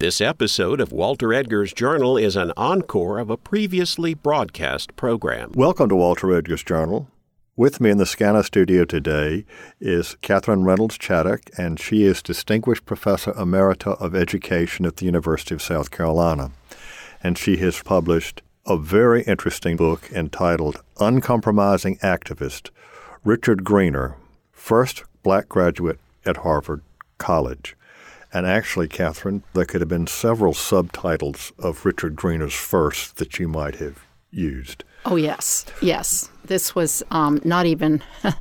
This episode of Walter Edgar's Journal is an encore of a previously broadcast program. Welcome to Walter Edgar's Journal. With me in the SCANA studio today is Katherine Reynolds Chaddock, and she is Distinguished Professor Emerita of Education at the University of South Carolina. And she has published a very interesting book entitled Uncompromising Activist Richard Greener, first black graduate at Harvard College. And actually, Katherine, there could have been several subtitles of Richard Greener's first that you might have used. Oh, yes. Yes. This was um, not even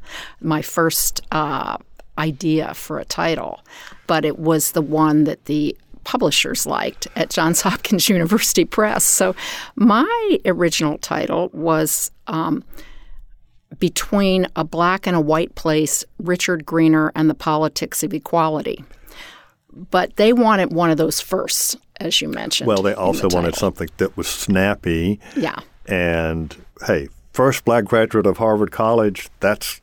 my first uh, idea for a title, but it was the one that the publishers liked at Johns Hopkins University Press. So my original title was um, Between a Black and a White Place Richard Greener and the Politics of Equality but they wanted one of those first, as you mentioned. Well, they also the wanted something that was snappy. Yeah. And hey, first black graduate of Harvard College, that's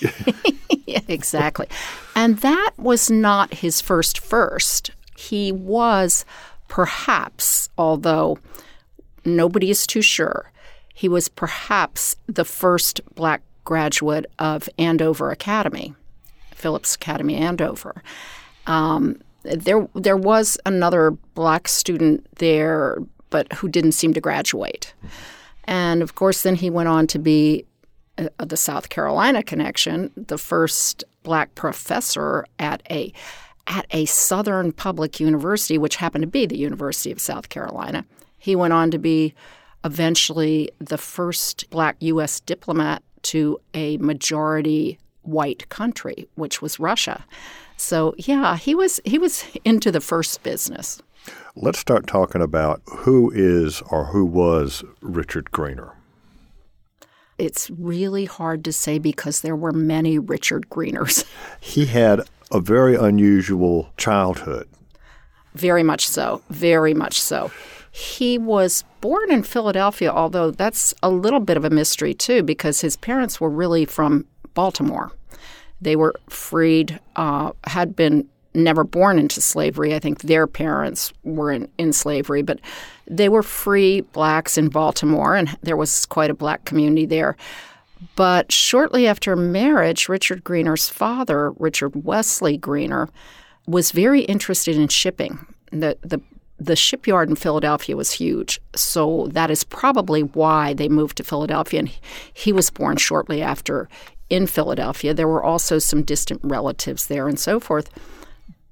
exactly. And that was not his first first. He was perhaps, although nobody is too sure, he was perhaps the first black graduate of Andover Academy, Phillips Academy Andover. Um, there, there was another black student there, but who didn't seem to graduate. And of course, then he went on to be uh, the South Carolina connection, the first black professor at a at a Southern public university, which happened to be the University of South Carolina. He went on to be eventually the first black U.S. diplomat to a majority white country, which was Russia. So yeah, he was he was into the first business. let's start talking about who is or who was Richard Greener. It's really hard to say because there were many Richard Greeners. He had a very unusual childhood. Very much so. Very much so. He was born in Philadelphia, although that's a little bit of a mystery too, because his parents were really from Baltimore. They were freed, uh, had been never born into slavery. I think their parents were in, in slavery, but they were free blacks in Baltimore, and there was quite a black community there. But shortly after marriage, Richard Greener's father, Richard Wesley Greener, was very interested in shipping. The, the, the shipyard in Philadelphia was huge, so that is probably why they moved to Philadelphia. And he was born shortly after in Philadelphia. There were also some distant relatives there and so forth.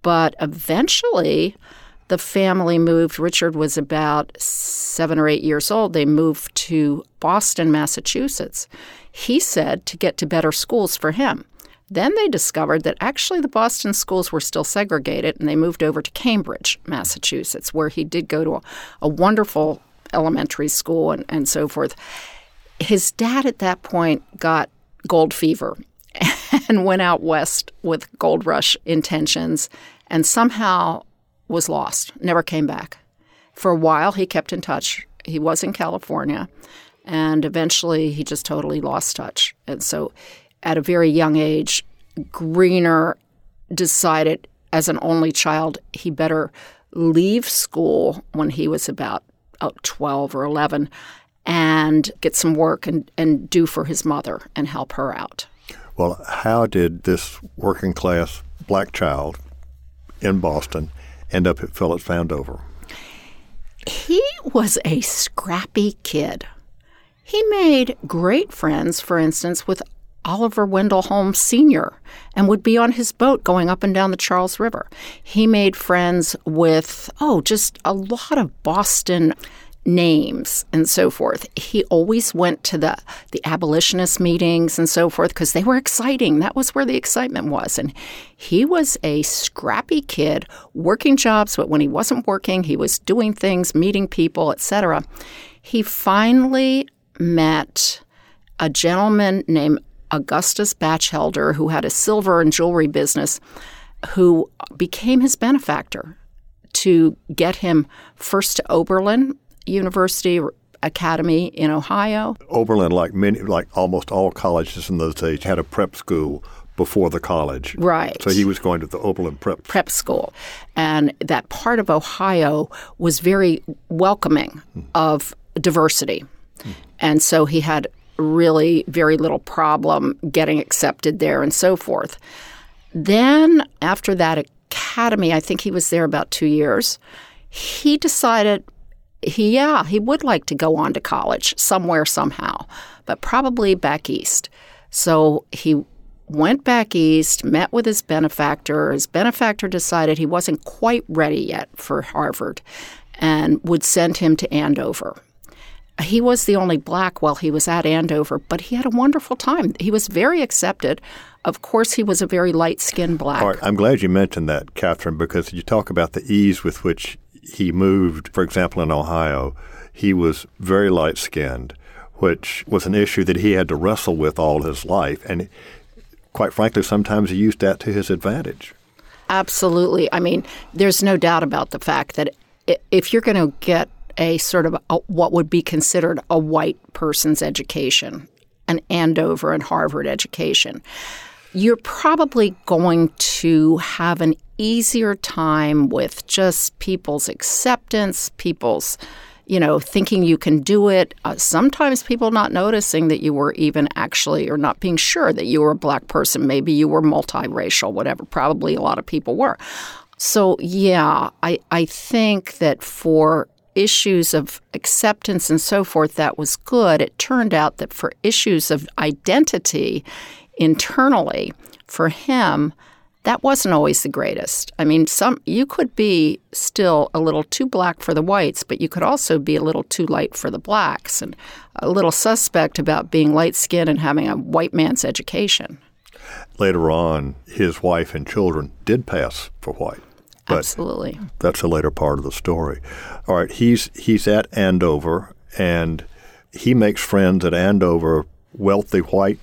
But eventually, the family moved. Richard was about seven or eight years old. They moved to Boston, Massachusetts. He said to get to better schools for him. Then they discovered that actually the Boston schools were still segregated, and they moved over to Cambridge, Massachusetts, where he did go to a, a wonderful elementary school and, and so forth. His dad at that point got gold fever and went out west with gold rush intentions and somehow was lost, never came back. For a while, he kept in touch. He was in California, and eventually he just totally lost touch. And so, at a very young age, Greener decided as an only child he better leave school when he was about uh, 12 or 11 and get some work and, and do for his mother and help her out. Well, how did this working class black child in Boston end up at Phillips Andover? He was a scrappy kid. He made great friends, for instance, with Oliver Wendell Holmes Sr. and would be on his boat going up and down the Charles River. He made friends with, oh, just a lot of Boston names and so forth. He always went to the the abolitionist meetings and so forth because they were exciting. That was where the excitement was. And he was a scrappy kid, working jobs, but when he wasn't working, he was doing things, meeting people, etc. He finally met a gentleman named Augustus Batchelder who had a silver and jewelry business who became his benefactor to get him first to Oberlin University Academy in Ohio. Oberlin, like many, like almost all colleges in those days, had a prep school before the college. Right. So he was going to the Oberlin Prep. prep school. And that part of Ohio was very welcoming of diversity. And so he had really very little problem getting accepted there and so forth. Then, after that academy, I think he was there about two years, he decided he, yeah, he would like to go on to college somewhere, somehow, but probably back east. So he went back east, met with his benefactor. His benefactor decided he wasn't quite ready yet for Harvard and would send him to Andover. He was the only black while he was at Andover, but he had a wonderful time. He was very accepted. Of course, he was a very light skinned black. All right, I'm glad you mentioned that, Katherine, because you talk about the ease with which he moved, for example, in Ohio. He was very light skinned, which was an issue that he had to wrestle with all his life. And quite frankly, sometimes he used that to his advantage. Absolutely. I mean, there's no doubt about the fact that if you're going to get a sort of a, what would be considered a white person's education, an Andover and Harvard education, you're probably going to have an easier time with just people's acceptance, people's, you know, thinking you can do it. Uh, sometimes people not noticing that you were even actually, or not being sure that you were a black person. Maybe you were multiracial, whatever. Probably a lot of people were. So, yeah, I, I think that for issues of acceptance and so forth, that was good. It turned out that for issues of identity internally, for him, that wasn't always the greatest. I mean, some you could be still a little too black for the whites, but you could also be a little too light for the blacks, and a little suspect about being light skinned and having a white man's education. Later on, his wife and children did pass for white. Absolutely. that's a later part of the story. All right, he's he's at Andover and he makes friends at Andover, wealthy white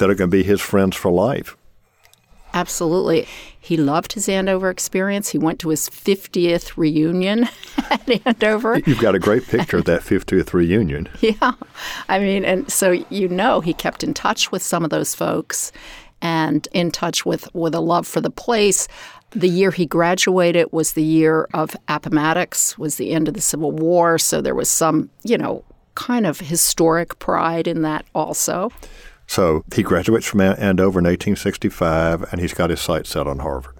that are going to be his friends for life. Absolutely. He loved his Andover experience. He went to his 50th reunion at Andover. You've got a great picture of that 50th reunion. Yeah. I mean, and so you know he kept in touch with some of those folks and in touch with, with a love for the place. The year he graduated was the year of Appomattox, was the end of the Civil War. So there was some, you know, kind of historic pride in that also. So he graduates from Andover in 1865, and he's got his sights set on Harvard.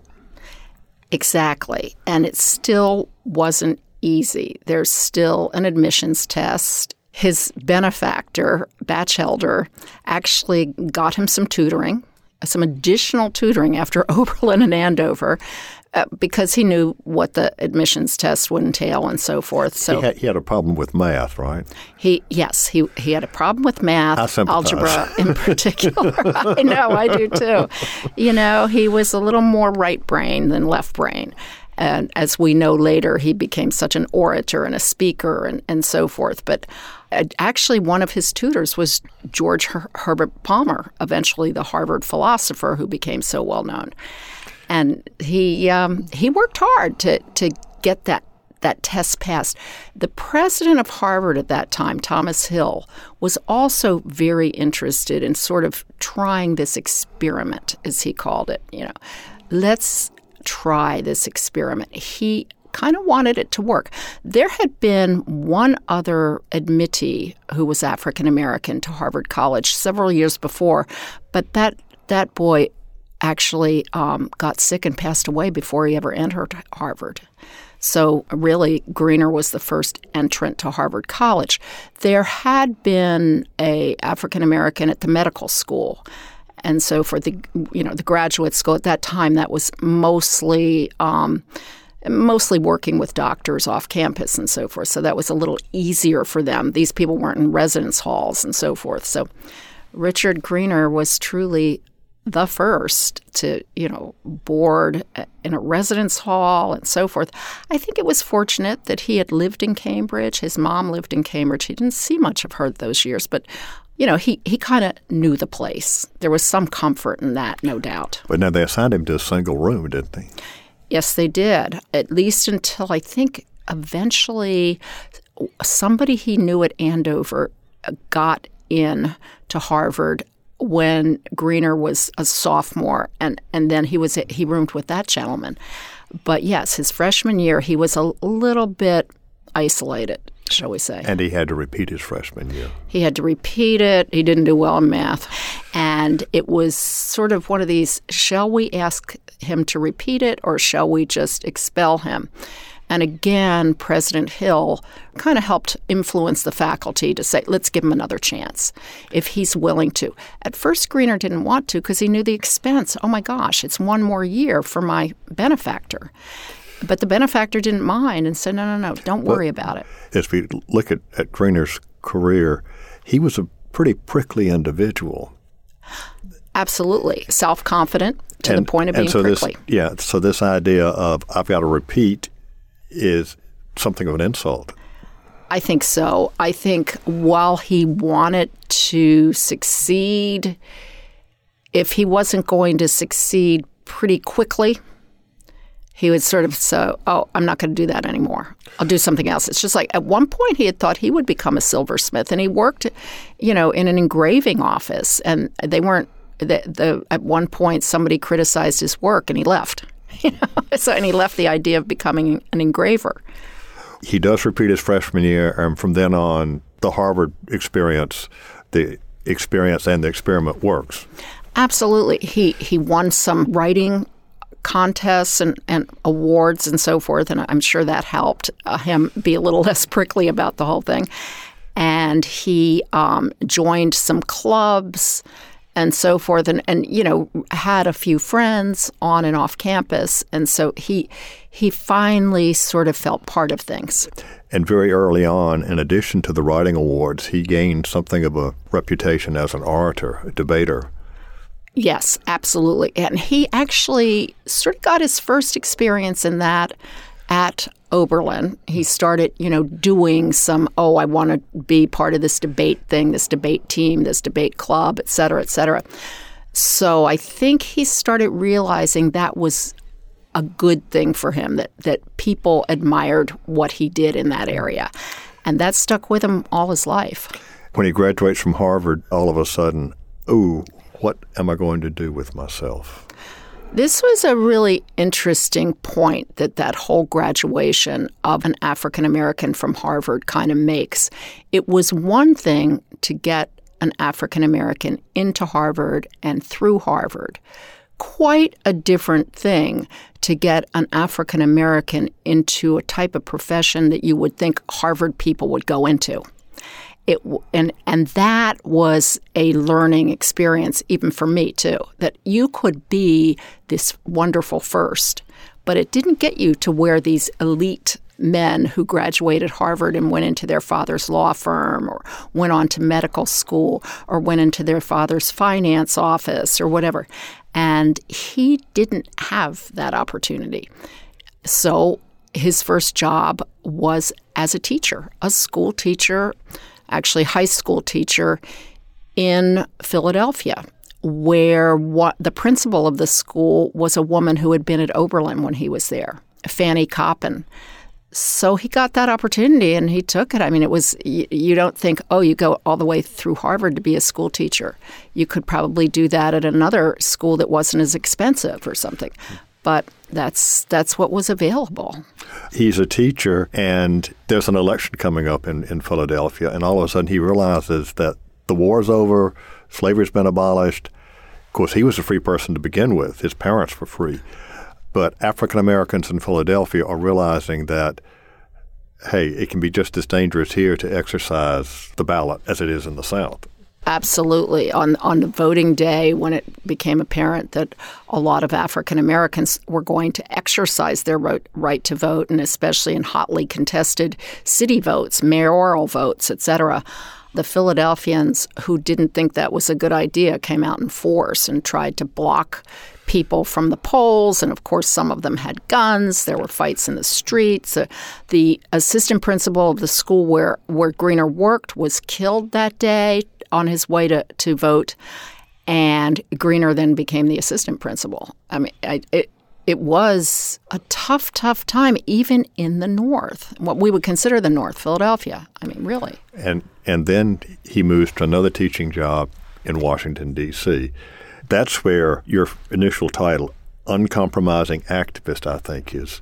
Exactly. And it still wasn't easy. There's still an admissions test. His benefactor, Batchelder, actually got him some tutoring, some additional tutoring after Oberlin and Andover. Uh, because he knew what the admissions test would entail and so forth. So He had, he had a problem with math, right? he, yes, he he had a problem with math, algebra in particular. I know, I do too. You know, he was a little more right brain than left brain. And as we know later, he became such an orator and a speaker and, and so forth. But uh, actually, one of his tutors was George Her- Herbert Palmer, eventually the Harvard philosopher who became so well known. And he um, he worked hard to to get that that test passed. The president of Harvard at that time, Thomas Hill, was also very interested in sort of trying this experiment, as he called it. You know, let's try this experiment. He kind of wanted it to work. There had been one other admittee who was African American to Harvard College several years before, but that that boy actually um, got sick and passed away before he ever entered Harvard. So really, Greener was the first entrant to Harvard College. There had been a African American at the medical school, and so for the you know the graduate school at that time, that was mostly. Um, Mostly working with doctors off campus and so forth. So that was a little easier for them. These people weren't in residence halls and so forth. So Richard Greener was truly the first to, you know, board in a residence hall and so forth. I think it was fortunate that he had lived in Cambridge. His mom lived in Cambridge. He didn't see much of her those years, but you know, he, he kind of knew the place. There was some comfort in that, no doubt. But now they assigned him to a single room, didn't they? Yes, they did, at least until I think eventually somebody he knew at Andover uh, got in to Harvard when Greener was a sophomore, and, and then he was he roomed with that gentleman. But yes, his freshman year, he was a little bit isolated, shall we say. And he had to repeat his freshman year. He had to repeat it. He didn't do well in math. And it was sort of one of these shall we ask him to repeat it or shall we just expel him? And again, President Hill kind of helped influence the faculty to say, let's give him another chance if he's willing to. At first, Greener didn't want to because he knew the expense. Oh my gosh, it's one more year for my benefactor. But the benefactor didn't mind and said, no, no, no, don't worry about it. As we look at, at Greener's career, he was a pretty prickly individual. Absolutely. Self confident to and, the point of being so prickly. This, yeah. So this idea of I've got to repeat is something of an insult. I think so. I think while he wanted to succeed, if he wasn't going to succeed pretty quickly, he would sort of say, Oh, I'm not going to do that anymore. I'll do something else. It's just like at one point he had thought he would become a silversmith and he worked, you know, in an engraving office and they weren't, the, the, at one point somebody criticized his work and he left. You know? so, and he left the idea of becoming an engraver. He does repeat his freshman year, and from then on, the Harvard experience, the experience and the experiment works. Absolutely. He he won some writing contests and, and awards and so forth, and I'm sure that helped uh, him be a little less prickly about the whole thing. And he um, joined some clubs and so forth and, and you know had a few friends on and off campus and so he he finally sort of felt part of things. And very early on in addition to the writing awards he gained something of a reputation as an orator a debater. Yes absolutely. And he actually sort of got his first experience in that at Oberlin, he started, you know, doing some, oh, I want to be part of this debate thing, this debate team, this debate club, et cetera, et cetera. So I think he started realizing that was a good thing for him, that, that people admired what he did in that area. And that stuck with him all his life. When he graduates from Harvard, all of a sudden, ooh, what am I going to do with myself? This was a really interesting point that that whole graduation of an African American from Harvard kind of makes. It was one thing to get an African American into Harvard and through Harvard. Quite a different thing to get an African American into a type of profession that you would think Harvard people would go into. It and and that was a learning experience even for me too. That you could be this wonderful first, but it didn't get you to where these elite men who graduated Harvard and went into their father's law firm or went on to medical school or went into their father's finance office or whatever. And he didn't have that opportunity. So his first job was as a teacher, a school teacher actually high school teacher in Philadelphia, where what the principal of the school was a woman who had been at Oberlin when he was there, Fanny Coppin. So he got that opportunity and he took it. I mean, it was, you, you, don't think, oh, you go all the way through Harvard to be a school teacher. You could probably do that at another school that wasn't as expensive or something. But that's that's what was available. He's a teacher, and there's an election coming up in, in Philadelphia, and all of a sudden he realizes that the war's over, slavery's been abolished. Of course, he was a free person to begin with; his parents were free. But African Americans in Philadelphia are realizing that, hey, it can be just as dangerous here to exercise the ballot as it is in the South. Absolutely. On on the voting day, when it became apparent that a lot of African Americans were going to exercise their right to vote, and especially in hotly contested city votes, mayoral votes, etc., the Philadelphians who didn't think that was a good idea came out in force and tried to block people from the polls. And of course, some of them had guns. There were fights in the streets. Uh, the assistant principal of the school where, where Greener worked was killed that day on his way to, to vote. And Greener then became the assistant principal. I mean, I, it, it was a tough, tough time, even in the North, what we would consider the North, Philadelphia. I mean, really. And and then he moves to another teaching job in Washington, D.C. That's where your initial title, Uncompromising Activist, I think, is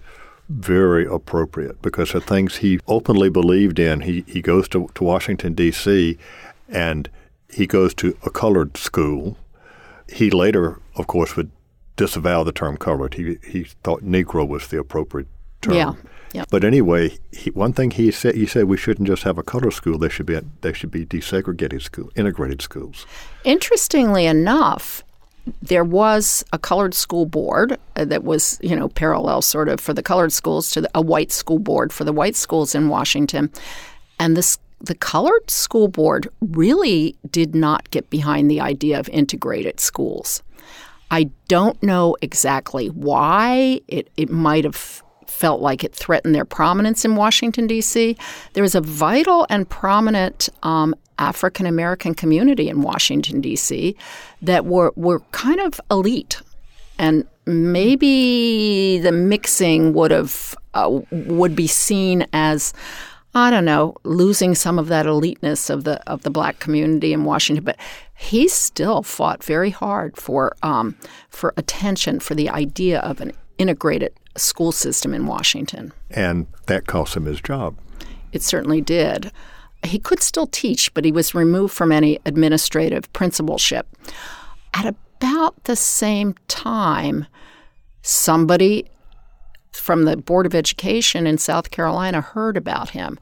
very appropriate because the things he openly believed in, he, he goes to, to Washington, D.C., and he goes to a colored school. He later, of course, would disavow the term colored. He, he thought Negro was the appropriate term. Yeah. Yeah. But anyway, he, one thing he said he said we shouldn't just have a color school. They should be they should be desegregated school, integrated schools. Interestingly enough, there was a colored school board uh, that was, you know, parallel sort of for the colored schools to the, a white school board for the white schools in Washington. And this the colored school board really did not get behind the idea of integrated schools. I don't know exactly why. It, it might have felt like it threatened their prominence in Washington, D.C. There was a vital and prominent um, African American community in Washington, D.C. that were, were kind of elite. And maybe the mixing would have uh, would be seen as I don't know, losing some of that eliteness of the of the black community in Washington, but he still fought very hard for um, for attention for the idea of an integrated school system in Washington. And that cost him his job. It certainly did. He could still teach, but he was removed from any administrative principalship. At about the same time, somebody from the Board of Education in South Carolina heard about him.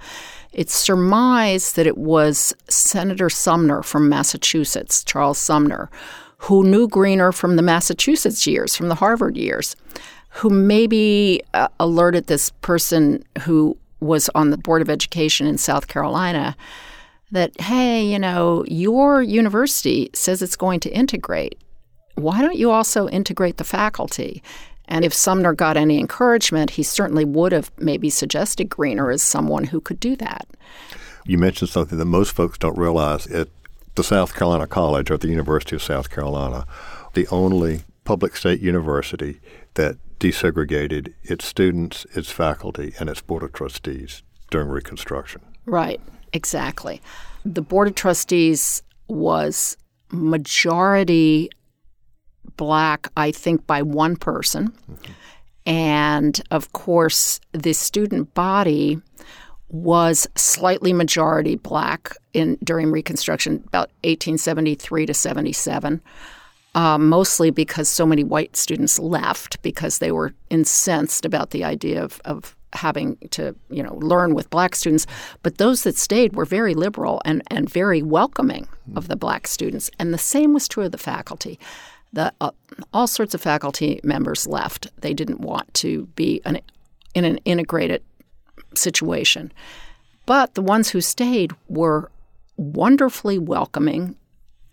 It's surmised that it was Senator Sumner from Massachusetts, Charles Sumner, who knew Greener from the Massachusetts years, from the Harvard years, who maybe uh, alerted this person who was on the Board of Education in South Carolina that, hey, you know, your university says it's going to integrate. Why don't you also integrate the faculty? And if Sumner got any encouragement, he certainly would have maybe suggested Greener as someone who could do that. You mentioned something that most folks don't realize. At the South Carolina College or the University of South Carolina, the only public state university that desegregated its students, its faculty, and its board of trustees during Reconstruction. Right, exactly. The board of trustees was majority black, I think, by one person. Mm-hmm. And of course, the student body was slightly majority black in during Reconstruction, about 1873 to 77. Uh, mostly because so many white students left because they were incensed about the idea of, of having to you know learn with black students but those that stayed were very liberal and, and very welcoming of the black students and the same was true of the faculty the, uh, all sorts of faculty members left. They didn't want to be an, in an integrated situation. But the ones who stayed were wonderfully welcoming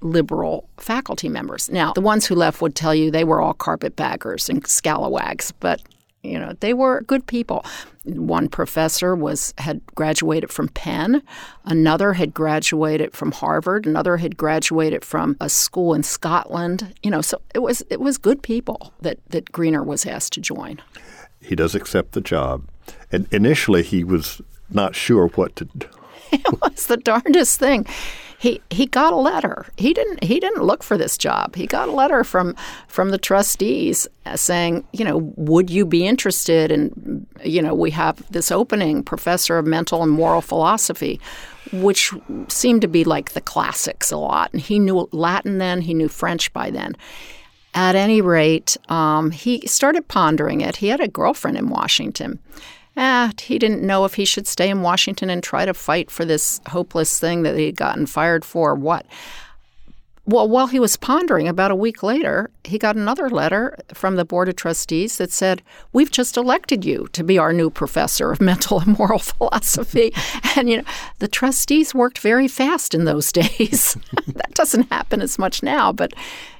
liberal faculty members. Now, the ones who left would tell you they were all carpetbaggers and scalawags, but you know, they were good people. One professor was had graduated from Penn, another had graduated from Harvard, another had graduated from a school in Scotland. You know, so it was it was good people that that Greener was asked to join. He does accept the job, and initially he was not sure what to do. It was the darndest thing he he got a letter. He didn't he didn't look for this job. He got a letter from from the trustees saying, you know, would you be interested in you know, we have this opening, professor of mental and moral philosophy, which seemed to be like the classics a lot. And he knew Latin then, he knew French by then. At any rate, um, he started pondering it. He had a girlfriend in Washington eh, he didn't know if he should stay in Washington and try to fight for this hopeless thing that he had gotten fired for or what. Well, while he was pondering, about a week later, he got another letter from the Board of Trustees that said, We've just elected you to be our new professor of mental and moral philosophy. and, you know, the trustees worked very fast in those days. that doesn't happen as much now. But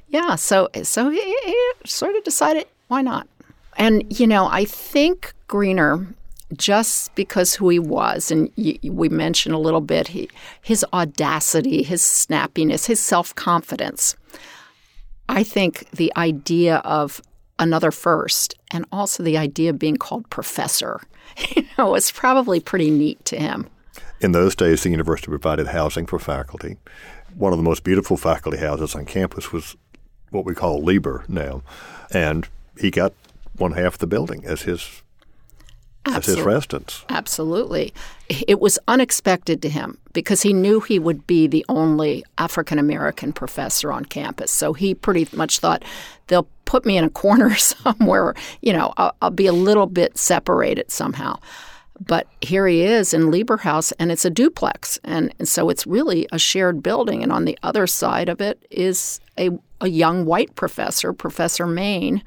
yeah, so, so he, he sort of decided, why not? And, you know, I think Greener just because who he was, and we mentioned a little bit he, his audacity, his snappiness, his self confidence. I think the idea of another first, and also the idea of being called professor, you know, was probably pretty neat to him. In those days, the university provided housing for faculty. One of the most beautiful faculty houses on campus was what we call Lieber now, and he got one half the building as his as his residence. Absolutely. It was unexpected to him because he knew he would be the only African American professor on campus. So he pretty much thought they'll put me in a corner somewhere, you know, I'll, I'll be a little bit separated somehow. But here he is in Lieber House, and it's a duplex. And, and, so it's really a shared building. And on the other side of it is a, a young white professor, Professor Main,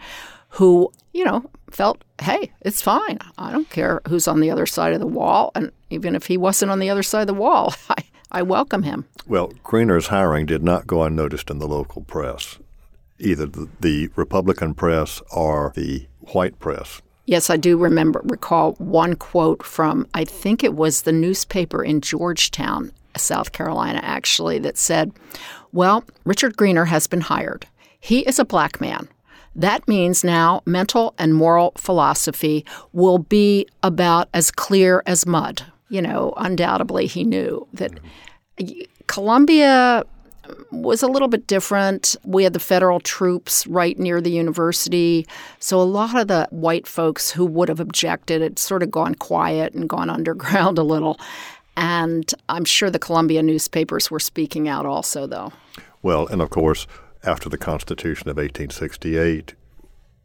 who, you know, felt, hey, it's fine. I don't care who's on the other side of the wall. And even if he wasn't on the other side of the wall, I, I welcome him. Well, Greener's hiring did not go unnoticed in the local press, either the, the Republican press or the white press. Yes, I do remember recall one quote from I think it was the newspaper in Georgetown, South Carolina, actually, that said, "Well, Richard Greener has been hired. He is a black man. That means now mental and moral philosophy will be about as clear as mud. You know, undoubtedly he knew that Columbia was a little bit different. We had the federal troops right near the university. So a lot of the white folks who would have objected had sort of gone quiet and gone underground a little. And I'm sure the Columbia newspapers were speaking out also, though. Well, and of course, after the Constitution of 1868,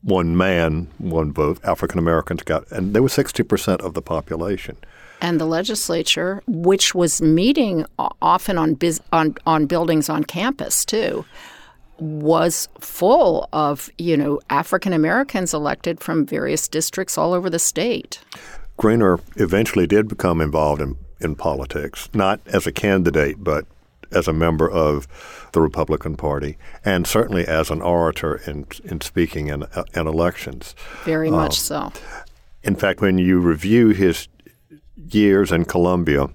one man, one vote, African Americans got, and they were 60% of the population. And the legislature, which was meeting often on, biz, on, on buildings on campus too, was full of, you know, African Americans elected from various districts all over the state. Greener eventually did become involved in, in politics, not as a candidate, but as a member of the Republican Party, and certainly as an orator in in speaking in, uh, in elections. Very um, much so. In fact, when you review his years in Columbia,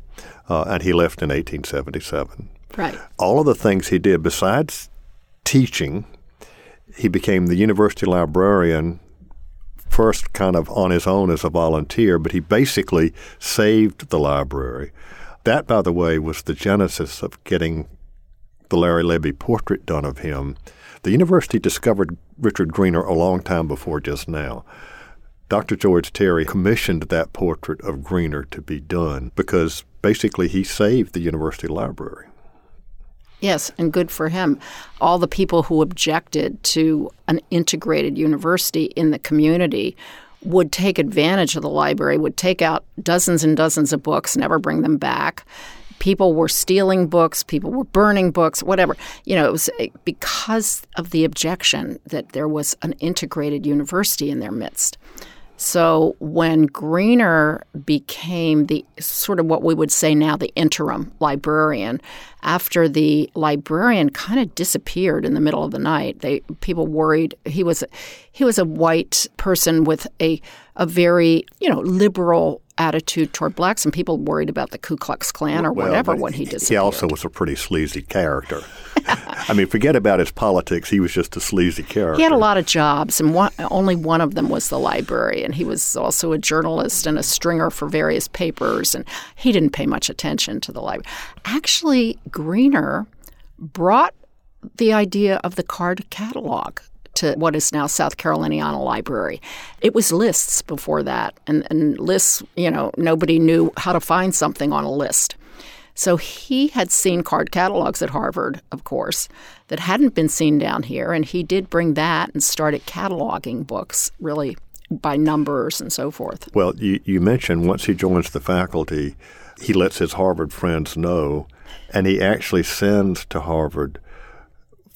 uh, and he left in 1877. Right. All of the things he did besides teaching, he became the university librarian first kind of on his own as a volunteer, but he basically saved the library. That, by the way, was the genesis of getting the Larry Lebby portrait done of him. The university discovered Richard Greener a long time before just now. Dr. George Terry commissioned that portrait of Greener to be done because basically he saved the university library. Yes, and good for him. All the people who objected to an integrated university in the community would take advantage of the library, would take out dozens and dozens of books, never bring them back. People were stealing books, people were burning books, whatever. You know, it was eh, because of the objection that there was an integrated university in their midst. So when Greener became the sort of what we would say now the interim librarian, after the librarian kind of disappeared in the middle of the night, they people worried he was he was a white person with a a very you know liberal attitude toward blacks, and people worried about the Ku Klux Klan or well, whatever when he disappeared. He also was a pretty sleazy character. I mean, forget about his politics. He was just a sleazy character. He had a lot of jobs, and one, only one of them was the library. And he was also a journalist and a stringer for various papers, and he didn't pay much attention to the library. Actually, Greener brought the idea of the card catalog to what is now South Caroliniana Library. It was lists before that, and, and lists, you know, nobody knew how to find something on a list. So he had seen card catalogs at Harvard, of course, that hadn't been seen down here, and he did bring that and started cataloging books really by numbers and so forth. Well, you, you mentioned once he joins the faculty, he lets his Harvard friends know, and he actually sends to Harvard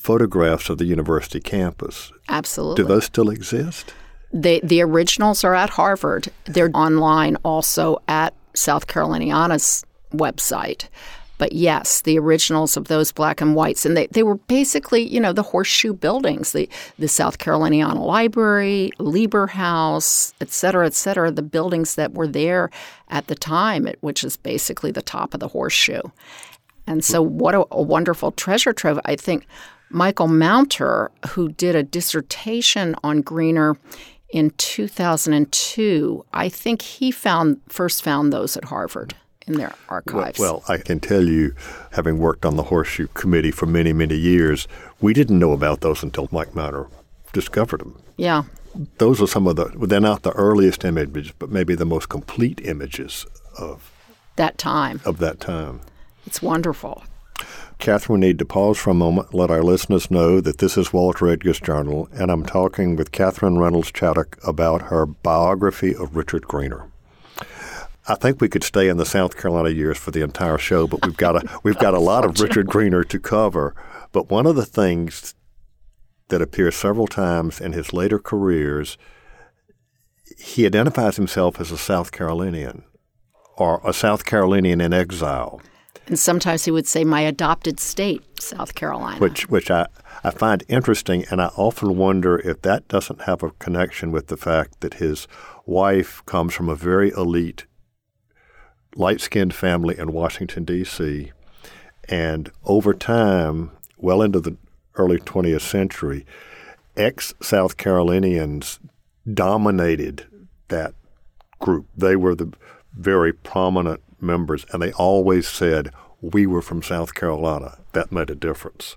photographs of the university campus. Absolutely. Do those still exist? They, the originals are at Harvard. They're online also at South Caroliniana's website. But yes, the originals of those black and whites, and they, they were basically, you know, the horseshoe buildings, the, the South Caroliniana Library, Lieber House, et cetera, et cetera, the buildings that were there at the time, which is basically the top of the horseshoe. And so, mm. what a, a wonderful treasure trove. I think Michael Mounter, who did a dissertation on Greener in 2002, I think he found first found those at Harvard. in their archives. Well, well, I can tell you, having worked on the Horseshoe Committee for many, many years, we didn't know about those until Mike Mounter discovered them. Yeah. Those are some of the, they're not the earliest images, but maybe the most complete images of that time. Of that time. It's wonderful. Katherine, we need to pause for a moment, let our listeners know that this is Walter Edgar's Journal, and I'm talking with Katherine Reynolds Chaddock about her biography of Richard Greener. I think we could stay in the South Carolina years for the entire show, but we've got a we've got a lot of Richard Greener to cover. But one of the things that appears several times in his later careers, he identifies himself as a South Carolinian or a South Carolinian in exile. And sometimes he would say, my adopted state, South Carolina. Which, which I, I find interesting, and I often wonder if that doesn't have a connection with the fact that his wife comes from a very elite, light skinned family in Washington, D.C. And over time, well into the early 20th century, ex South Carolinians dominated that group. They were the very prominent members, and they always said, We were from South Carolina. That made a difference.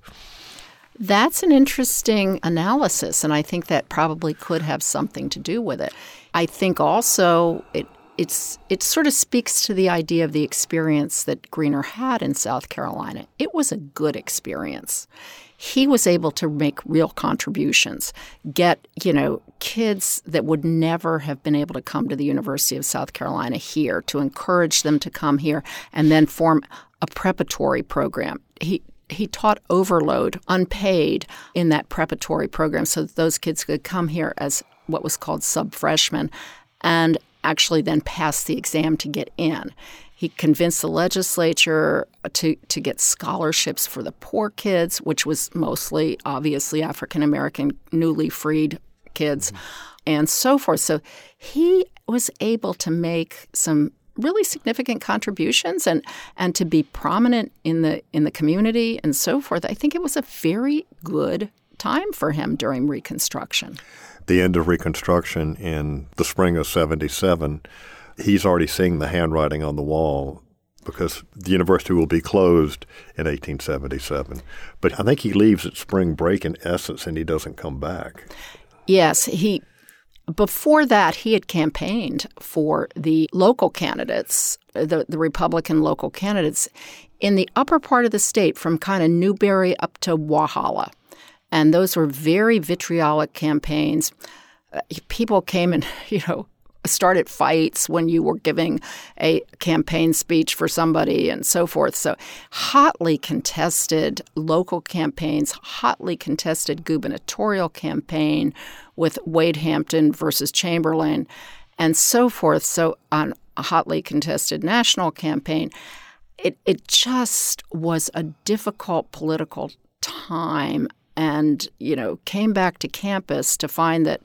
That's an interesting analysis, and I think that probably could have something to do with it. I think also it it's it sort of speaks to the idea of the experience that Greener had in South Carolina. It was a good experience he was able to make real contributions, get, you know, kids that would never have been able to come to the University of South Carolina here to encourage them to come here and then form a preparatory program. He he taught overload unpaid in that preparatory program so that those kids could come here as what was called sub freshmen and actually then pass the exam to get in. He convinced the legislature to, to get scholarships for the poor kids, which was mostly, obviously, African American, newly freed kids, mm-hmm. and so forth. So he was able to make some really significant contributions and and to be prominent in the in the community and so forth. I think it was a very good time for him during Reconstruction. The end of Reconstruction in the spring of 77 he's already seeing the handwriting on the wall because the university will be closed in 1877. But I think he leaves at spring break in essence and he doesn't come back. Yes, he before that he had campaigned for the local candidates, the, the Republican local candidates in the upper part of the state from kind of Newberry up to Walhalla. And those were very vitriolic campaigns. Uh, people came and, you know, started fights when you were giving a campaign speech for somebody and so forth. So, hotly contested local campaigns, hotly contested gubernatorial campaign with Wade Hampton versus Chamberlain, and so forth. So, on a hotly contested national campaign, it, it just was a difficult political time and you know came back to campus to find that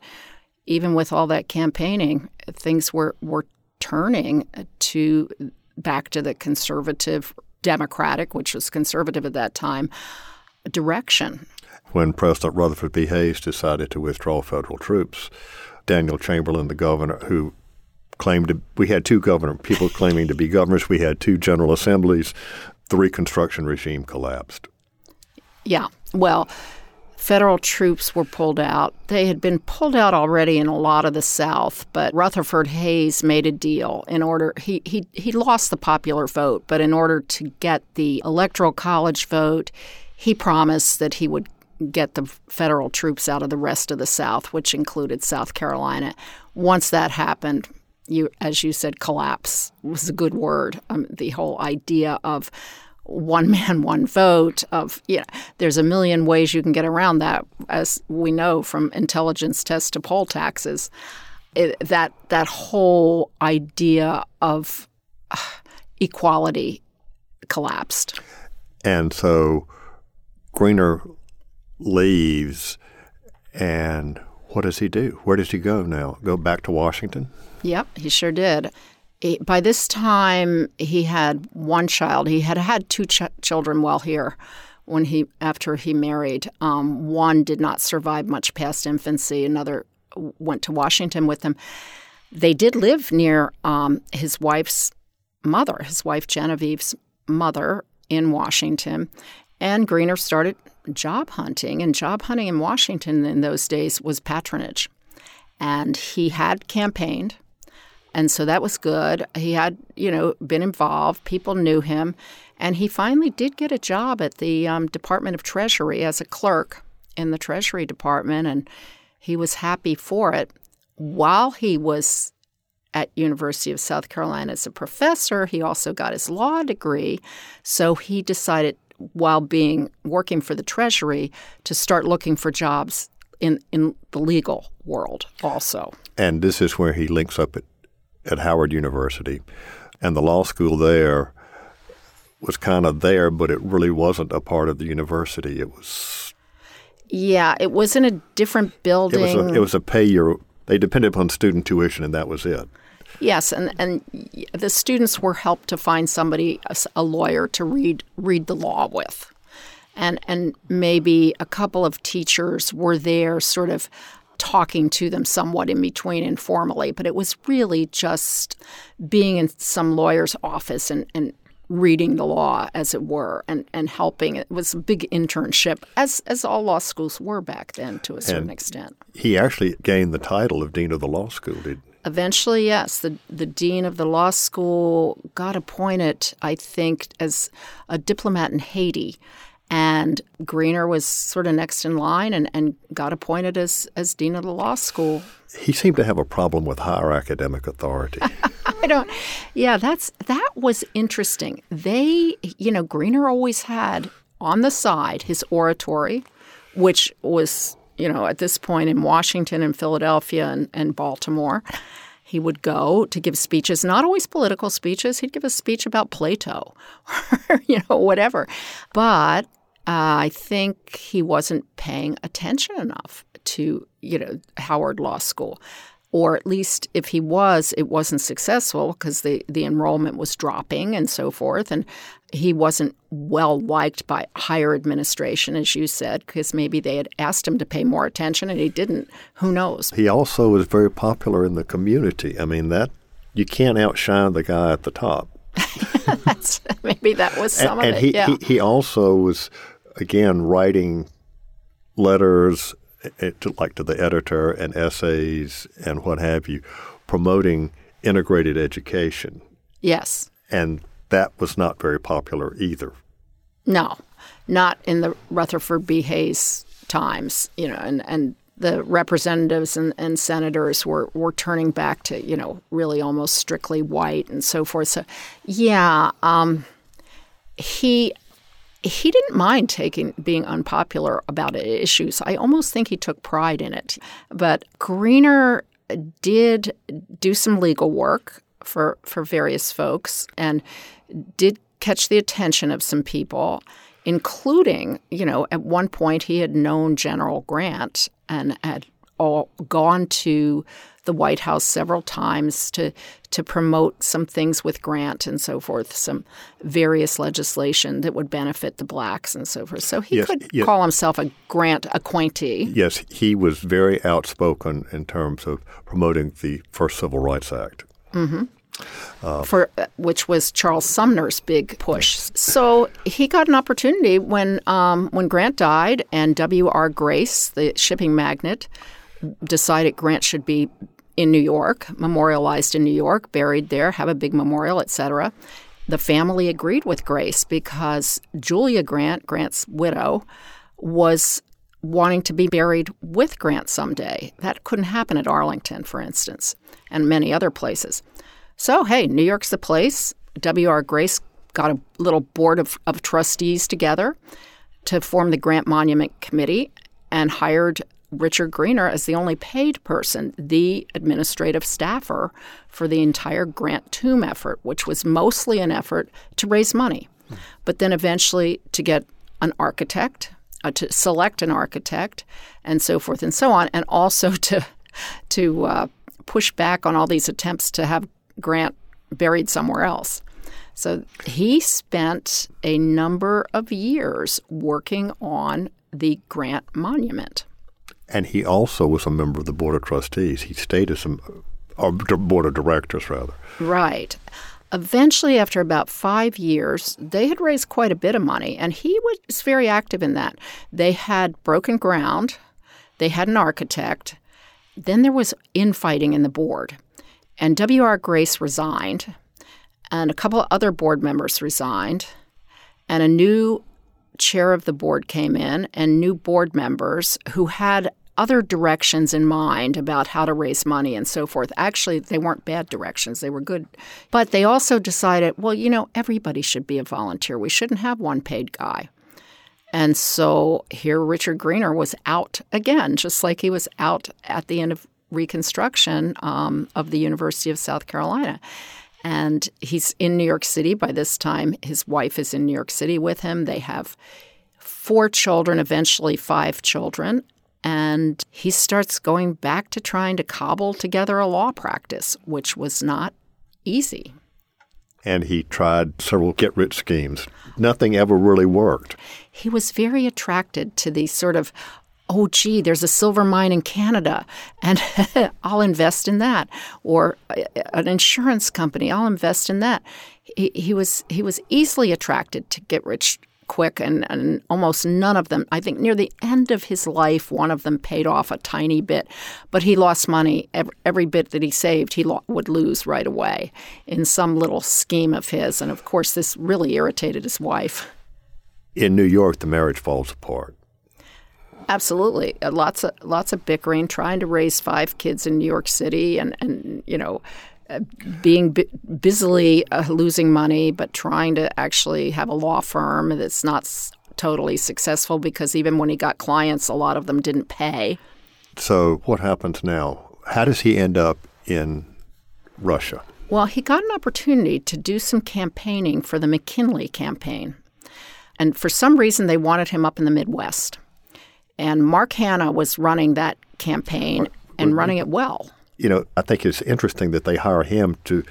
even with all that campaigning, things were, were turning to back to the conservative Democratic, which was conservative at that time, direction. When President Rutherford B. Hayes decided to withdraw federal troops, Daniel Chamberlain, the governor, who claimed to, we had two governor people claiming to be governors, we had two general assemblies, the Reconstruction regime collapsed. Yeah, well, federal troops were pulled out. They had been pulled out already in a lot of the South, but Rutherford Hayes made a deal in order he he he lost the popular vote, but in order to get the electoral college vote, he promised that he would get the federal troops out of the rest of the South, which included South Carolina. Once that happened, you as you said collapse was a good word. Um, the whole idea of one man, one vote. Of you know, there's a million ways you can get around that, as we know from intelligence tests to poll taxes. It, that that whole idea of uh, equality collapsed. And so Greener leaves, and what does he do? Where does he go now? Go back to Washington? Yep, he sure did by this time he had one child. He had had two ch- children while here when he after he married. Um, one did not survive much past infancy. Another went to Washington with him. They did live near um, his wife's mother, his wife Genevieve's mother, in Washington. And Greener started job hunting, and job hunting in Washington in those days was patronage. And he had campaigned, and so that was good. He had, you know, been involved, people knew him, and he finally did get a job at the um, Department of Treasury as a clerk in the Treasury Department, and he was happy for it. While he was at University of South Carolina as a professor, he also got his law degree. So he decided while being working for the Treasury to start looking for jobs in, in the legal world also. And this is where he links up at, at Howard University. And the law school there was kind of there, but it really wasn't a part of the university. It was. Yeah, it was in a different building. It was a, it was a pay your. They depended upon student tuition, and that was it. Yes, and and the students were helped to find somebody, a lawyer, to read read the law with, and and maybe a couple of teachers were there, sort of talking to them somewhat in between informally, but it was really just being in some lawyer's office and, and reading the law, as it were, and, and helping. It was a big internship, as as all law schools were back then, to a certain and extent. He actually gained the title of dean of the law school. Did Eventually, yes, the the dean of the law school got appointed, I think, as a diplomat in Haiti. And Greener was sort of next in line and, and got appointed as, as dean of the law school. He seemed to have a problem with higher academic authority. I don't. Yeah, that's that was interesting. They, you know, Greener always had on the side his oratory, which was you know, at this point in Washington and Philadelphia and, and Baltimore, he would go to give speeches, not always political speeches. He'd give a speech about Plato or, you know, whatever. But uh, I think he wasn't paying attention enough to, you know, Howard Law School or at least if he was, it wasn't successful because the, the enrollment was dropping and so forth. And he wasn't well liked by higher administration, as you said, because maybe they had asked him to pay more attention and he didn't. Who knows? He also was very popular in the community. I mean, that you can't outshine the guy at the top. Maybe that was some and, of and it. He, yeah. he, he also was, again, writing letters to, like to the editor and essays and what have you, promoting integrated education. Yes. And that was not very popular either. No, not in the Rutherford B. Hayes times, you know, and, and the representatives and, and senators were, were turning back to, you know, really almost strictly white and so forth. So, yeah, um, he he didn't mind taking being unpopular about issues. I almost think he took pride in it. But Greener did do some legal work for for various folks and did catch the attention of some people, including, you know, at one point he had known General Grant and had all gone to the White House several times to to promote some things with Grant and so forth, some various legislation that would benefit the blacks and so forth. So he yes, could yes. call himself a Grant acquaintee. Yes, he was very outspoken in terms of promoting the first Civil Rights Act. Mm-hmm. Uh, for which was Charles Sumner's big push. So he got an opportunity when um, when Grant died, and W. R. Grace, the shipping magnate, decided Grant should be in New York, memorialized in New York, buried there, have a big memorial, etc. The family agreed with Grace because Julia Grant, Grant's widow, was wanting to be buried with Grant someday. That couldn't happen at Arlington, for instance, and many other places. So, hey, New York's the place. W.R. Grace got a little board of, of trustees together to form the Grant Monument Committee and hired Richard Greener as the only paid person, the administrative staffer for the entire Grant Tomb effort, which was mostly an effort to raise money, but then eventually to get an architect, uh, to select an architect, and so forth and so on, and also to to uh, push back on all these attempts to have Grant buried somewhere else. So he spent a number of years working on the Grant Monument. And he also was a member of the Board of Trustees. He stayed as a board of directors, rather. Right. Eventually, after about five years, they had raised quite a bit of money, and he was very active in that. They had broken ground, they had an architect, then there was infighting in the board. And W.R. Grace resigned, and a couple of other board members resigned, and a new chair of the board came in, and new board members who had other directions in mind about how to raise money and so forth. Actually, they weren't bad directions, they were good. But they also decided, well, you know, everybody should be a volunteer. We shouldn't have one paid guy. And so here Richard Greener was out again, just like he was out at the end of Reconstruction um, of the University of South Carolina. And he's in New York City by this time. His wife is in New York City with him. They have four children, eventually five children. And he starts going back to trying to cobble together a law practice, which was not easy. And he tried several get rich schemes. Nothing ever really worked. He was very attracted to these sort of, oh, gee, there's a silver mine in Canada, and I'll invest in that. Or uh, an insurance company, I'll invest in that. He, he was he was easily attracted to get rich quick, and, and almost none of them. I think near the end of his life, one of them paid off a tiny bit, but he lost money. Every, every bit that he saved, he lo- would lose right away in some little scheme of his. And of course, this really irritated his wife. In New York, the marriage falls apart. Absolutely, lots of lots of bickering, trying to raise five kids in New York City, and and you know, being bu- busily uh, losing money, but trying to actually have a law firm that's not s- totally successful because even when he got clients, a lot of them didn't pay. So, what happens now? How does he end up in Russia? Well, he got an opportunity to do some campaigning for the McKinley campaign. And for some reason, they wanted him up in the Midwest. And Mark Hanna was running that campaign and running it well you know, I think it's interesting that they hire him to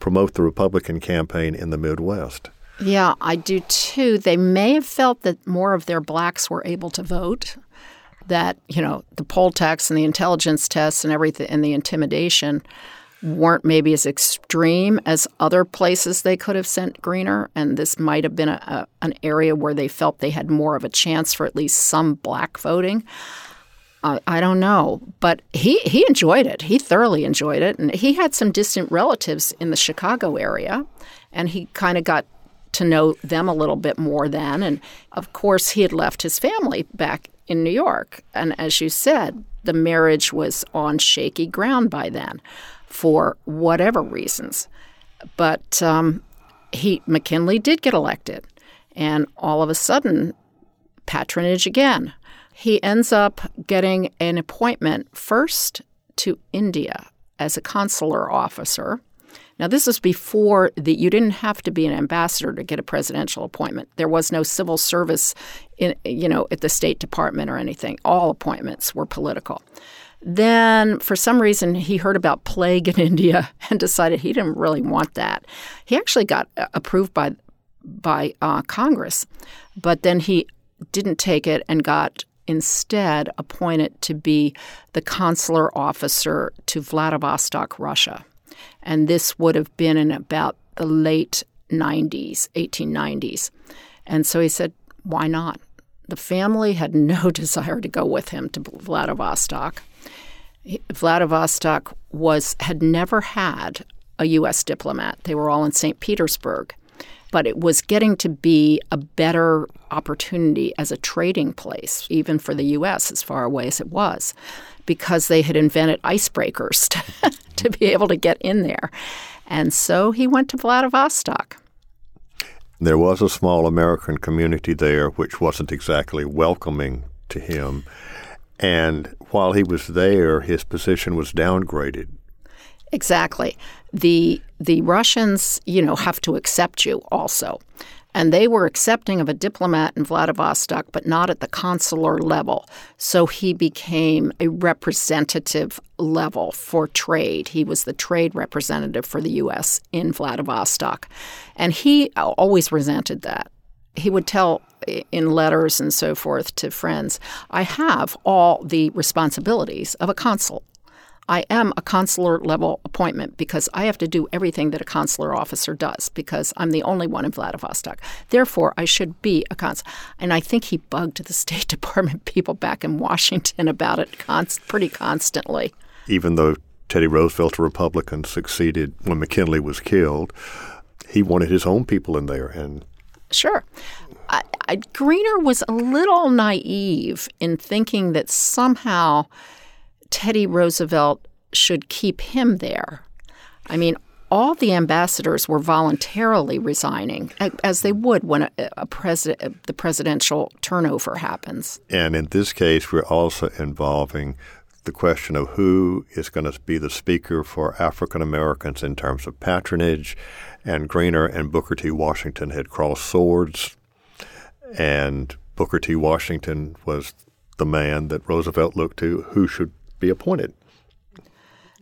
promote the Republican campaign in the Midwest. Yeah, I do too. They may have felt that more of their blacks were able to vote, that, you know, the poll tax and the intelligence tests and everything and the intimidation weren't maybe as extreme as other places they could have sent Greener. And this might have been a, a, an area where they felt they had more of a chance for at least some black voting. Uh, I don't know, but he he enjoyed it. He thoroughly enjoyed it, and he had some distant relatives in the Chicago area, and he kind of got to know them a little bit more then. And of course, he had left his family back in New York, and as you said, the marriage was on shaky ground by then, for whatever reasons. But um, he McKinley did get elected, and all of a sudden, patronage again he ends up getting an appointment first to India as a consular officer. Now, this is before that you didn't have to be an ambassador to get a presidential appointment. There was no civil service, in, you know, at the State Department or anything. All appointments were political. Then, for some reason, he heard about plague in India and decided he didn't really want that. He actually got uh, approved by by uh, Congress, but then he didn't take it and got instead appointed to be the consular officer to Vladivostok, Russia. And this would have been in about the late 90s, 1890s. And so he said, why not? The family had no desire to go with him to Vladivostok. Vladivostok was had never had a U.S. diplomat. They were all in St. Petersburg but it was getting to be a better opportunity as a trading place, even for the U.S., as far away as it was, because they had invented icebreakers to, to be able to get in there. And so he went to Vladivostok. There was a small American community there which wasn't exactly welcoming to him. And while he was there, his position was downgraded. Exactly. The the Russians, you know, have to accept you also. And they were accepting of a diplomat in Vladivostok, but not at the consular level. So he became a representative level for trade. He was the trade representative for the U.S. in Vladivostok. And he always resented that. He would tell in letters and so forth to friends, I have all the responsibilities of a consul. I am a consular level appointment because I have to do everything that a consular officer does because I'm the only one in Vladivostok. Therefore, I should be a consul. And I think he bugged the State Department people back in Washington about it const- pretty constantly. Even though Teddy Roosevelt, a Republican, succeeded when McKinley was killed, he wanted his own people in there. And sure. I, I, Greener was a little naive in thinking that somehow Teddy Roosevelt should keep him there. I mean, all the ambassadors were voluntarily resigning, as they would when a, a president, the presidential turnover happens. And in this case, we're also involving the question of who is going to be the speaker for African Americans in terms of patronage. And Greener and Booker T. Washington had crossed swords, and Booker T. Washington was the man that Roosevelt looked to who should be appointed.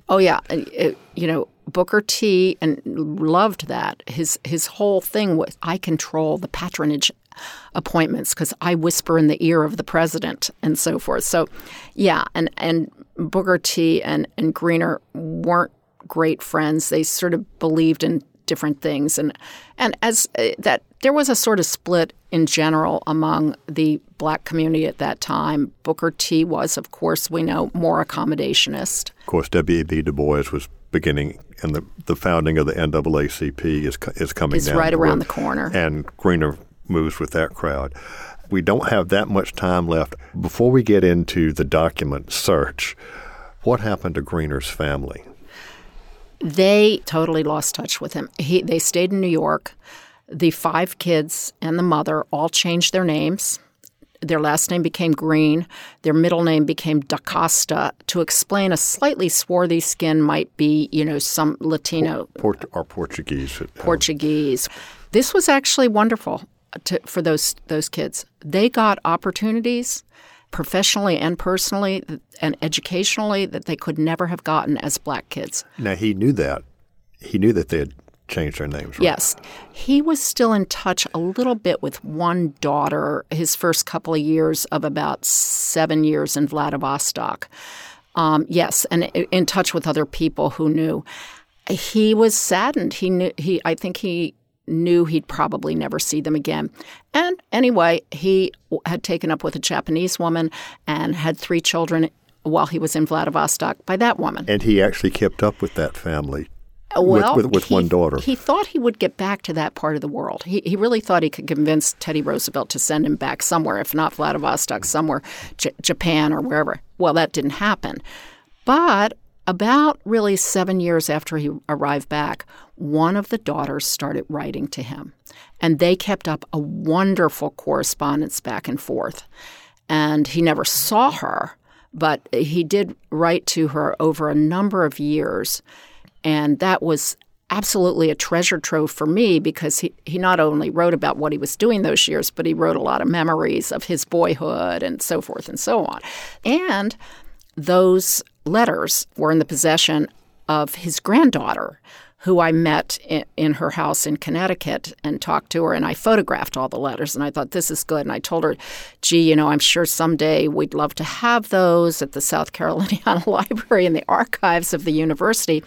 Oh yeah, it, you know Booker T. and loved that. His his whole thing was I control the patronage appointments because I whisper in the ear of the president and so forth. So, yeah, and and Booker T. and and Greener weren't great friends. They sort of believed in different things, and and as uh, that there was a sort of split in general among the black community at that time. Booker T was, of course, we know more accommodationist. Of course, W.E.B. Du Bois was beginning, and the, the founding of the NAACP is is coming is down right the around road. the corner, and Greener moves with that crowd. We don't have that much time left. Before we get into the document search, what happened to Greener's family? They totally lost touch with him. He, they stayed in New York. The five kids and the mother all changed their names. Their last name became Green. Their middle name became DaCosta to explain a slightly swarthy skin might be, you know, some Latino Port- or Portuguese. Um, Portuguese. This was actually wonderful to, for those those kids. They got opportunities professionally and personally and educationally that they could never have gotten as black kids. Now he knew that. He knew that they had changed their names. Right? Yes. He was still in touch a little bit with one daughter his first couple of years of about seven years in Vladivostok. Um, yes, and in touch with other people who knew. He was saddened. He knew he I think he knew he'd probably never see them again. And anyway, he had taken up with a Japanese woman and had three children while he was in Vladivostok by that woman. And he actually kept up with that family. Uh, well, with, with, with he, one daughter. He thought he would get back to that part of the world. He, he really thought he could convince Teddy Roosevelt to send him back somewhere, if not Vladivostok, somewhere, J- Japan or wherever. Well, that didn't happen. But about really seven years after he arrived back, one of the daughters started writing to him. And they kept up a wonderful correspondence back and forth. And he never saw her, but he did write to her over a number of years. And that was absolutely a treasure trove for me because he, he not only wrote about what he was doing those years, but he wrote a lot of memories of his boyhood and so forth and so on. And those letters were in the possession of his granddaughter, who I met in, in, her house in Connecticut and talked to her. And I photographed all the letters. And I thought, this is good. And I told her, gee, you know, I'm sure someday we'd love to have those at the South Caroliniana Library and the archives of the university.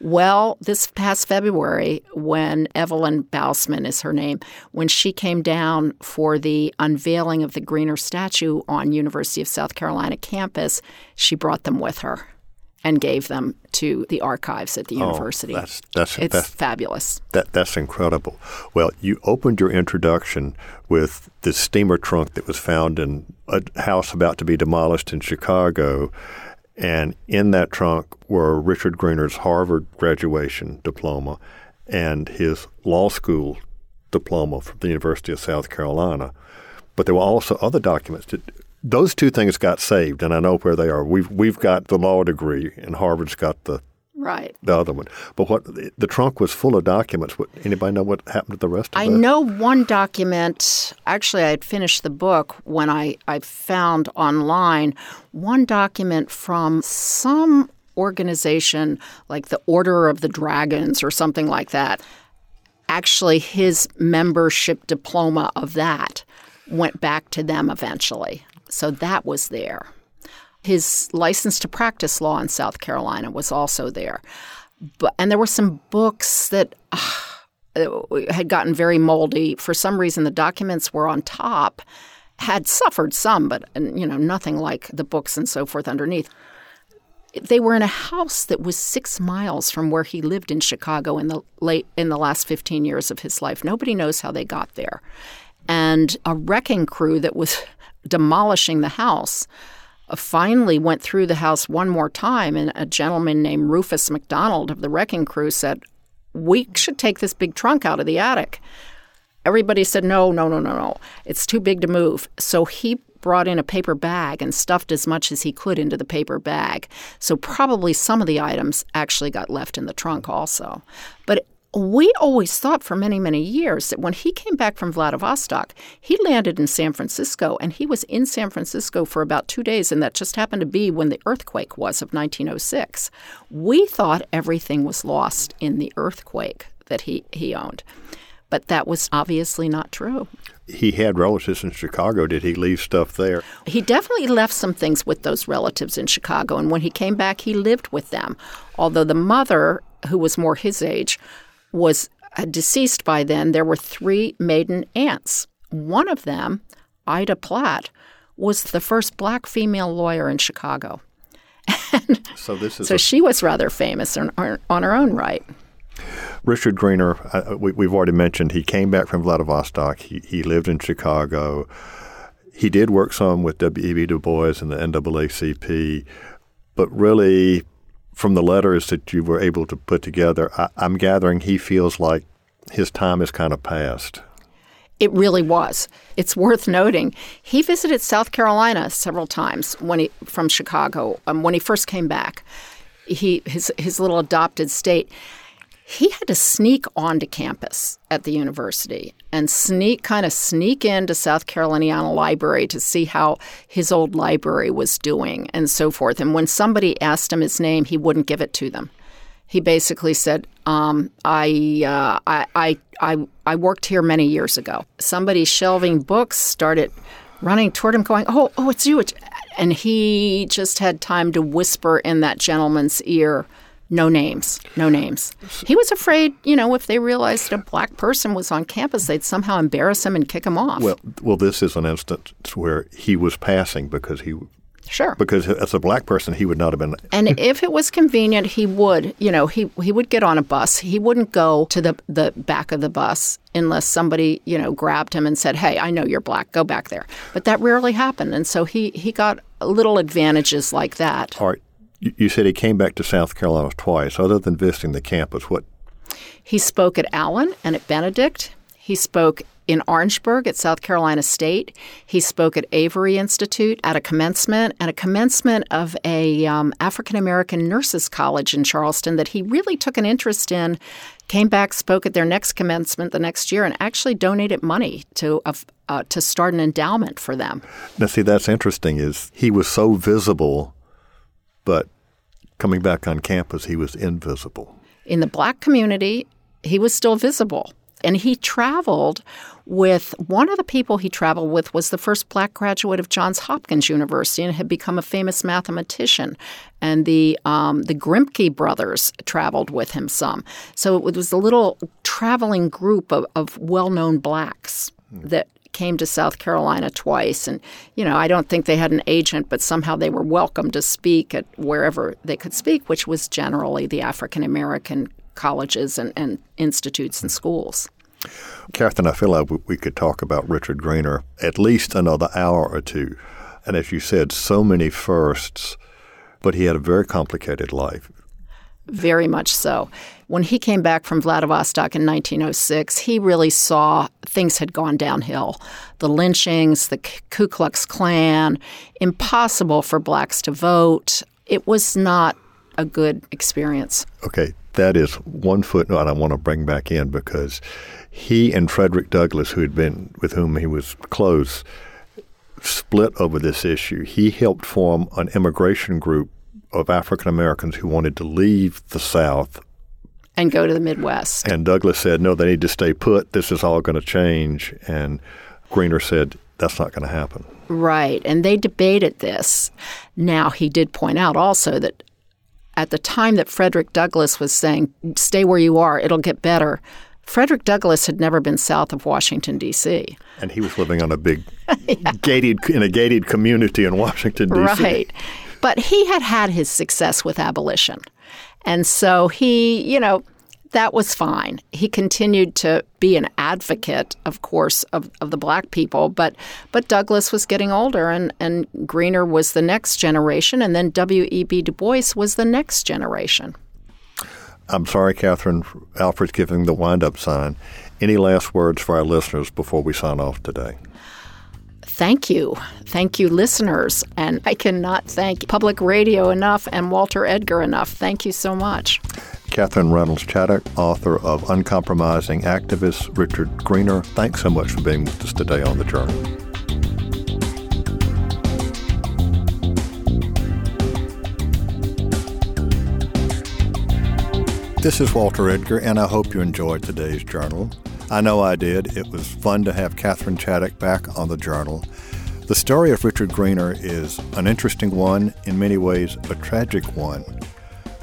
Well, this past February, when Evelyn Bausman is her name, when she came down for the unveiling of the Greener statue on University of South Carolina campus, she brought them with her and gave them to the archives at the oh, university. That's, that's, it's that's, fabulous. That, that's incredible. Well, you opened your introduction with the steamer trunk that was found in a house about to be demolished in Chicago. And in that trunk were Richard Greener's Harvard graduation diploma and his law school diploma from the University of South Carolina. But there were also other documents that those two things got saved, and I know where they are. We've we've got the law degree, and Harvard's got the right the other one. But what the trunk was full of documents. What anybody know what happened to the rest of I that? know one document. Actually, I had finished the book when I I found online one document from some organization like the Order of the Dragons or something like that. Actually, his membership diploma of that went back to them eventually. So that was there. His license to practice law in South Carolina was also there. But, and there were some books that uh, had gotten very moldy. For some reason, the documents were on top, had suffered some, but you know nothing like the books and so forth underneath. They were in a house that was six miles from where he lived in Chicago in the late in the last fifteen years of his life. Nobody knows how they got there, and a wrecking crew that was demolishing the house uh, finally went through the house one more time, and a gentleman named Rufus McDonald of the wrecking crew said, We should take this big trunk out of the attic. Everybody said, No, no, no, no, no. It's too big to move. So he brought in a paper bag and stuffed as much as he could into the paper bag. So probably some of the items actually got left in the trunk also. But we always thought for many, many years that when he came back from Vladivostok, he landed in San Francisco and he was in San Francisco for about two days, and that just happened to be when the earthquake was of 1906. We thought everything was lost in the earthquake that he, he owned. But that was obviously not true. He had relatives in Chicago. Did he leave stuff there? He definitely left some things with those relatives in Chicago. And when he came back, he lived with them. Although the mother, who was more his age, was uh, deceased by then, there were three maiden aunts. One of them, Ida Platt, was the first black female lawyer in Chicago. And so this is so a- she was rather famous on, on her own right. Richard Greener, uh, we, have already mentioned, he came back from Vladivostok. He, he lived in Chicago. He did work some with W.E.B. Du Bois and the NAACP, but really from the letters that you were able to put together, I, I'm gathering he feels like his time is kind of past. It really was. It's worth noting. He visited South Carolina several times when he from Chicago um, when he first came back. He his his little adopted state he had to sneak onto campus at the university and sneak kind of sneak into South Carolina Library to see how his old library was doing and so forth. And when somebody asked him his name, he wouldn't give it to them. He basically said, um, I, uh, I, I, I, I worked here many years ago. Somebody shelving books started running toward him, going, "Oh, oh, it's you!" And he just had time to whisper in that gentleman's ear, no names, no names. He was afraid, you know, if they realized a black person was on campus, they'd somehow embarrass him and kick him off. Well, well, this is an instance where he was passing because he Sure. Because as a black person, he would not have been. and if it was convenient, he would. You know, he he would get on a bus. He wouldn't go to the the back of the bus unless somebody you know grabbed him and said, "Hey, I know you're black. Go back there." But that rarely happened, and so he he got little advantages like that. All right. You said he came back to South Carolina twice. Other than visiting the campus, what? He spoke at Allen and at Benedict. He spoke in Orangeburg at South Carolina State. He spoke at Avery Institute at a commencement and a commencement of a um, African American nurses college in Charleston that he really took an interest in. Came back, spoke at their next commencement the next year, and actually donated money to uh, to start an endowment for them. Now, see, that's interesting. Is he was so visible but coming back on campus, he was invisible. In the black community, he was still visible. And he traveled with one of the people he traveled with was the first black graduate of Johns Hopkins University and had become a famous mathematician. And the um, the Grimke brothers traveled with him some. So it was a little traveling group of, of well known blacks that came to South Carolina twice. And, you know, I don't think they had an agent, but somehow they were welcome to speak at wherever they could speak, which was generally the African American colleges and, and, institutes and schools. Katherine, I feel like we could talk about Richard Greener at least another hour or two. And as you said, so many firsts, but he had a very complicated life. Very much so. When he came back from Vladivostok in 1906, he really saw things had gone downhill. The lynchings, the Ku Klux Klan, impossible for blacks to vote. It was not a good experience. Okay, that is one footnote I want to bring back in because he and Frederick Douglass, who had been with whom he was close, split over this issue. He helped form an immigration group of African Americans who wanted to leave the South and go to the Midwest. And Douglass said, no, they need to stay put. This is all going to change. And Greener said, that's not going to happen. Right. And they debated this. Now, he did point out also that at the time that Frederick Douglass was saying, stay where you are, it'll get better, Frederick Douglass had never been south of Washington, D.C. And he was living on a big yeah. gated in a gated community in Washington, D.C. Right. But he had had his success with abolition. And so he, you know, that was fine. He continued to be an advocate, of course, of, of the black people, but but Douglass was getting older and, and Greener was the next generation, and then W.E.B. Du Bois was the next generation. I'm sorry, Katherine. Alfred's giving the wind up sign. Any last words for our listeners before we sign off today? Thank you. Thank you, listeners. And I cannot thank public radio enough and Walter Edgar enough. Thank you so much. Katherine Reynolds Chaddock, author of Uncompromising Activists, Richard Greener. Thanks so much for being with us today on the Journal. This is Walter Edgar, and I hope you enjoyed today's journal. I know I did. It was fun to have Katherine Chaddock back on the journal. The story of Richard Greener is an interesting one, in many ways, a tragic one,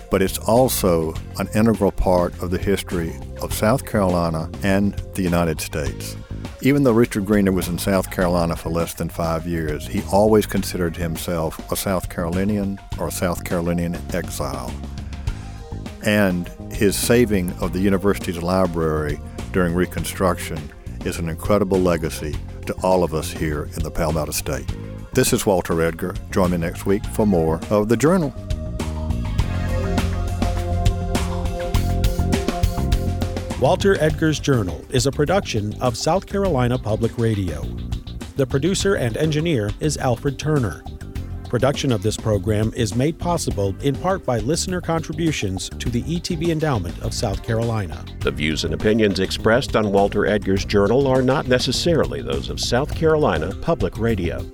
but it's also an integral part of the history of South Carolina and the United States. Even though Richard Greener was in South Carolina for less than five years, he always considered himself a South Carolinian or a South Carolinian exile and his saving of the university's library during Reconstruction is an incredible legacy to all of us here in the Palmetto State. This is Walter Edgar. Join me next week for more of The Journal. Walter Edgar's Journal is a production of South Carolina Public Radio. The producer and engineer is Alfred Turner. Production of this program is made possible in part by listener contributions to the ETV Endowment of South Carolina. The views and opinions expressed on Walter Edgar's Journal are not necessarily those of South Carolina Public Radio.